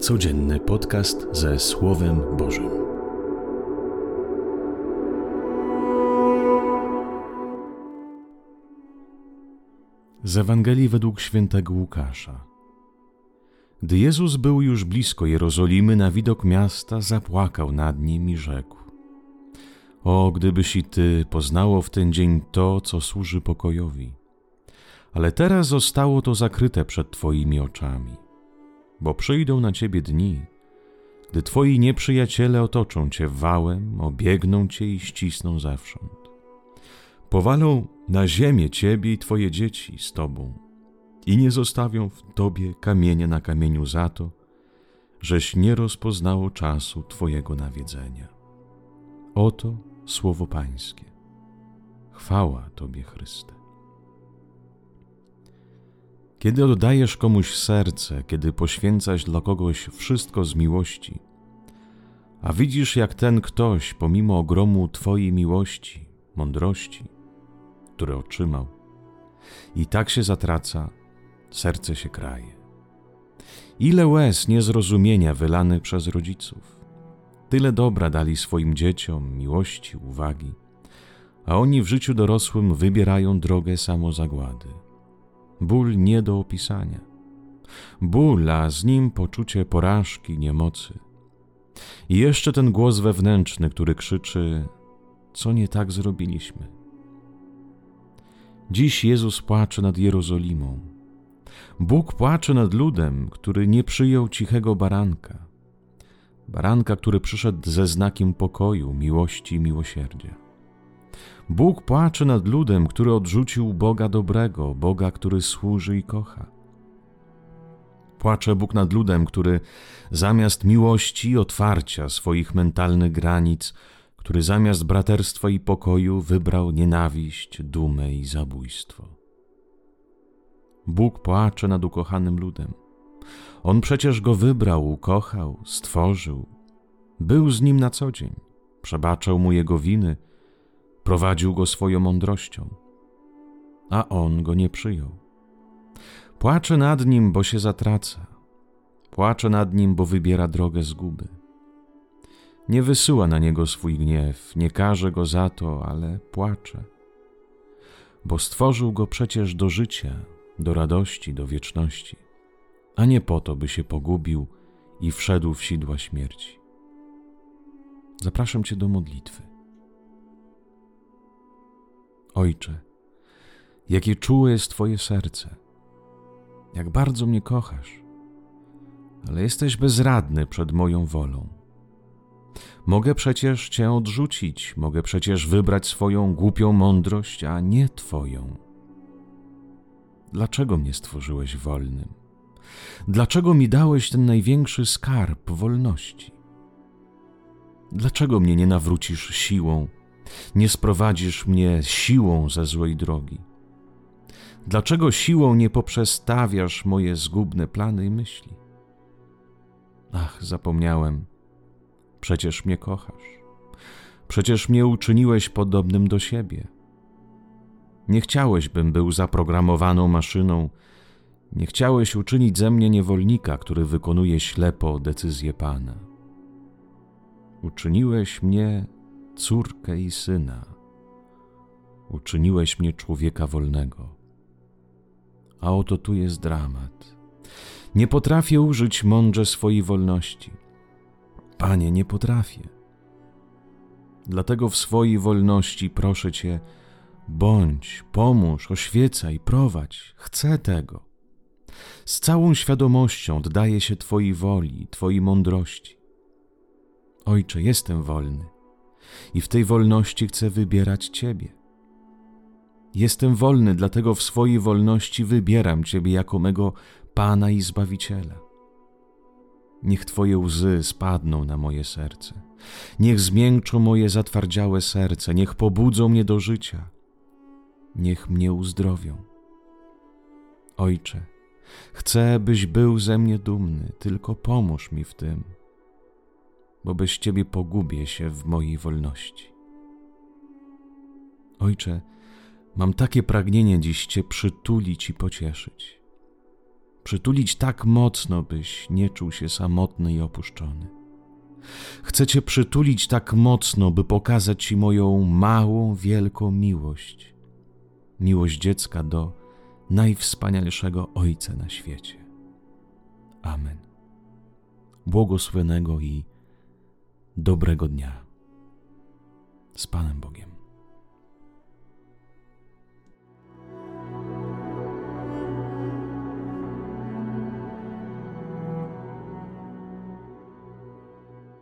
Codzienny podcast ze Słowem Bożym. Z Ewangelii według świętego Łukasza. Gdy Jezus był już blisko Jerozolimy, na widok miasta zapłakał nad nim i rzekł: O, gdybyś i ty poznało w ten dzień to, co służy pokojowi. Ale teraz zostało to zakryte przed twoimi oczami bo przyjdą na ciebie dni, gdy twoi nieprzyjaciele otoczą cię wałem, obiegną cię i ścisną zewsząd. Powalą na ziemię ciebie i twoje dzieci z tobą i nie zostawią w tobie kamienia na kamieniu za to, żeś nie rozpoznało czasu twojego nawiedzenia. Oto słowo Pańskie. Chwała Tobie, Chryste. Kiedy oddajesz komuś serce, kiedy poświęcasz dla kogoś wszystko z miłości, a widzisz, jak ten ktoś, pomimo ogromu Twojej miłości, mądrości, które otrzymał, i tak się zatraca, serce się kraje. Ile łez niezrozumienia wylanych przez rodziców, tyle dobra dali swoim dzieciom, miłości, uwagi, a oni w życiu dorosłym wybierają drogę samozagłady ból nie do opisania. Ból, a z nim poczucie porażki, niemocy. I jeszcze ten głos wewnętrzny, który krzyczy: Co nie tak zrobiliśmy? Dziś Jezus płacze nad Jerozolimą. Bóg płacze nad ludem, który nie przyjął cichego baranka. Baranka, który przyszedł ze znakiem pokoju, miłości i miłosierdzia. Bóg płacze nad ludem, który odrzucił Boga dobrego, Boga, który służy i kocha. Płacze Bóg nad ludem, który zamiast miłości i otwarcia swoich mentalnych granic, który zamiast braterstwa i pokoju wybrał nienawiść, dumę i zabójstwo. Bóg płacze nad ukochanym ludem. On przecież go wybrał, ukochał, stworzył. Był z nim na co dzień, przebaczał mu jego winy, prowadził go swoją mądrością, a on go nie przyjął. Płacze nad nim, bo się zatraca, płacze nad nim, bo wybiera drogę zguby. Nie wysyła na niego swój gniew, nie karze go za to, ale płacze, bo stworzył go przecież do życia, do radości, do wieczności, a nie po to, by się pogubił i wszedł w sidła śmierci. Zapraszam Cię do modlitwy. Ojcze, jakie czułe jest Twoje serce, jak bardzo mnie kochasz, ale jesteś bezradny przed moją wolą. Mogę przecież Cię odrzucić, mogę przecież wybrać swoją głupią mądrość, a nie Twoją. Dlaczego mnie stworzyłeś wolnym? Dlaczego mi dałeś ten największy skarb wolności? Dlaczego mnie nie nawrócisz siłą, nie sprowadzisz mnie siłą ze złej drogi? Dlaczego siłą nie poprzestawiasz moje zgubne plany i myśli? Ach, zapomniałem. Przecież mnie kochasz. Przecież mnie uczyniłeś podobnym do siebie. Nie chciałeś, bym był zaprogramowaną maszyną. Nie chciałeś uczynić ze mnie niewolnika, który wykonuje ślepo decyzję Pana. Uczyniłeś mnie córkę i syna. Uczyniłeś mnie człowieka wolnego. A oto tu jest dramat. Nie potrafię użyć mądrze swojej wolności. Panie, nie potrafię. Dlatego w swojej wolności proszę Cię, bądź, pomóż, oświecaj, prowadź. Chcę tego. Z całą świadomością oddaję się Twojej woli, Twojej mądrości. Ojcze, jestem wolny i w tej wolności chcę wybierać Ciebie. Jestem wolny, dlatego w swojej wolności wybieram Ciebie jako mego Pana i Zbawiciela. Niech Twoje łzy spadną na moje serce. Niech zmiękczą moje zatwardziałe serce, niech pobudzą mnie do życia. Niech mnie uzdrowią. Ojcze, chcę, byś był ze mnie dumny, tylko pomóż mi w tym bo bez Ciebie pogubię się w mojej wolności. Ojcze, mam takie pragnienie dziś Cię przytulić i pocieszyć. przytulić tak mocno, byś nie czuł się samotny i opuszczony. Chcę Cię przytulić tak mocno, by pokazać Ci moją małą, wielką miłość. Miłość dziecka do najwspanialszego Ojca na świecie. Amen. Błogosławionego i dobrego dnia. Z Panem Bogiem.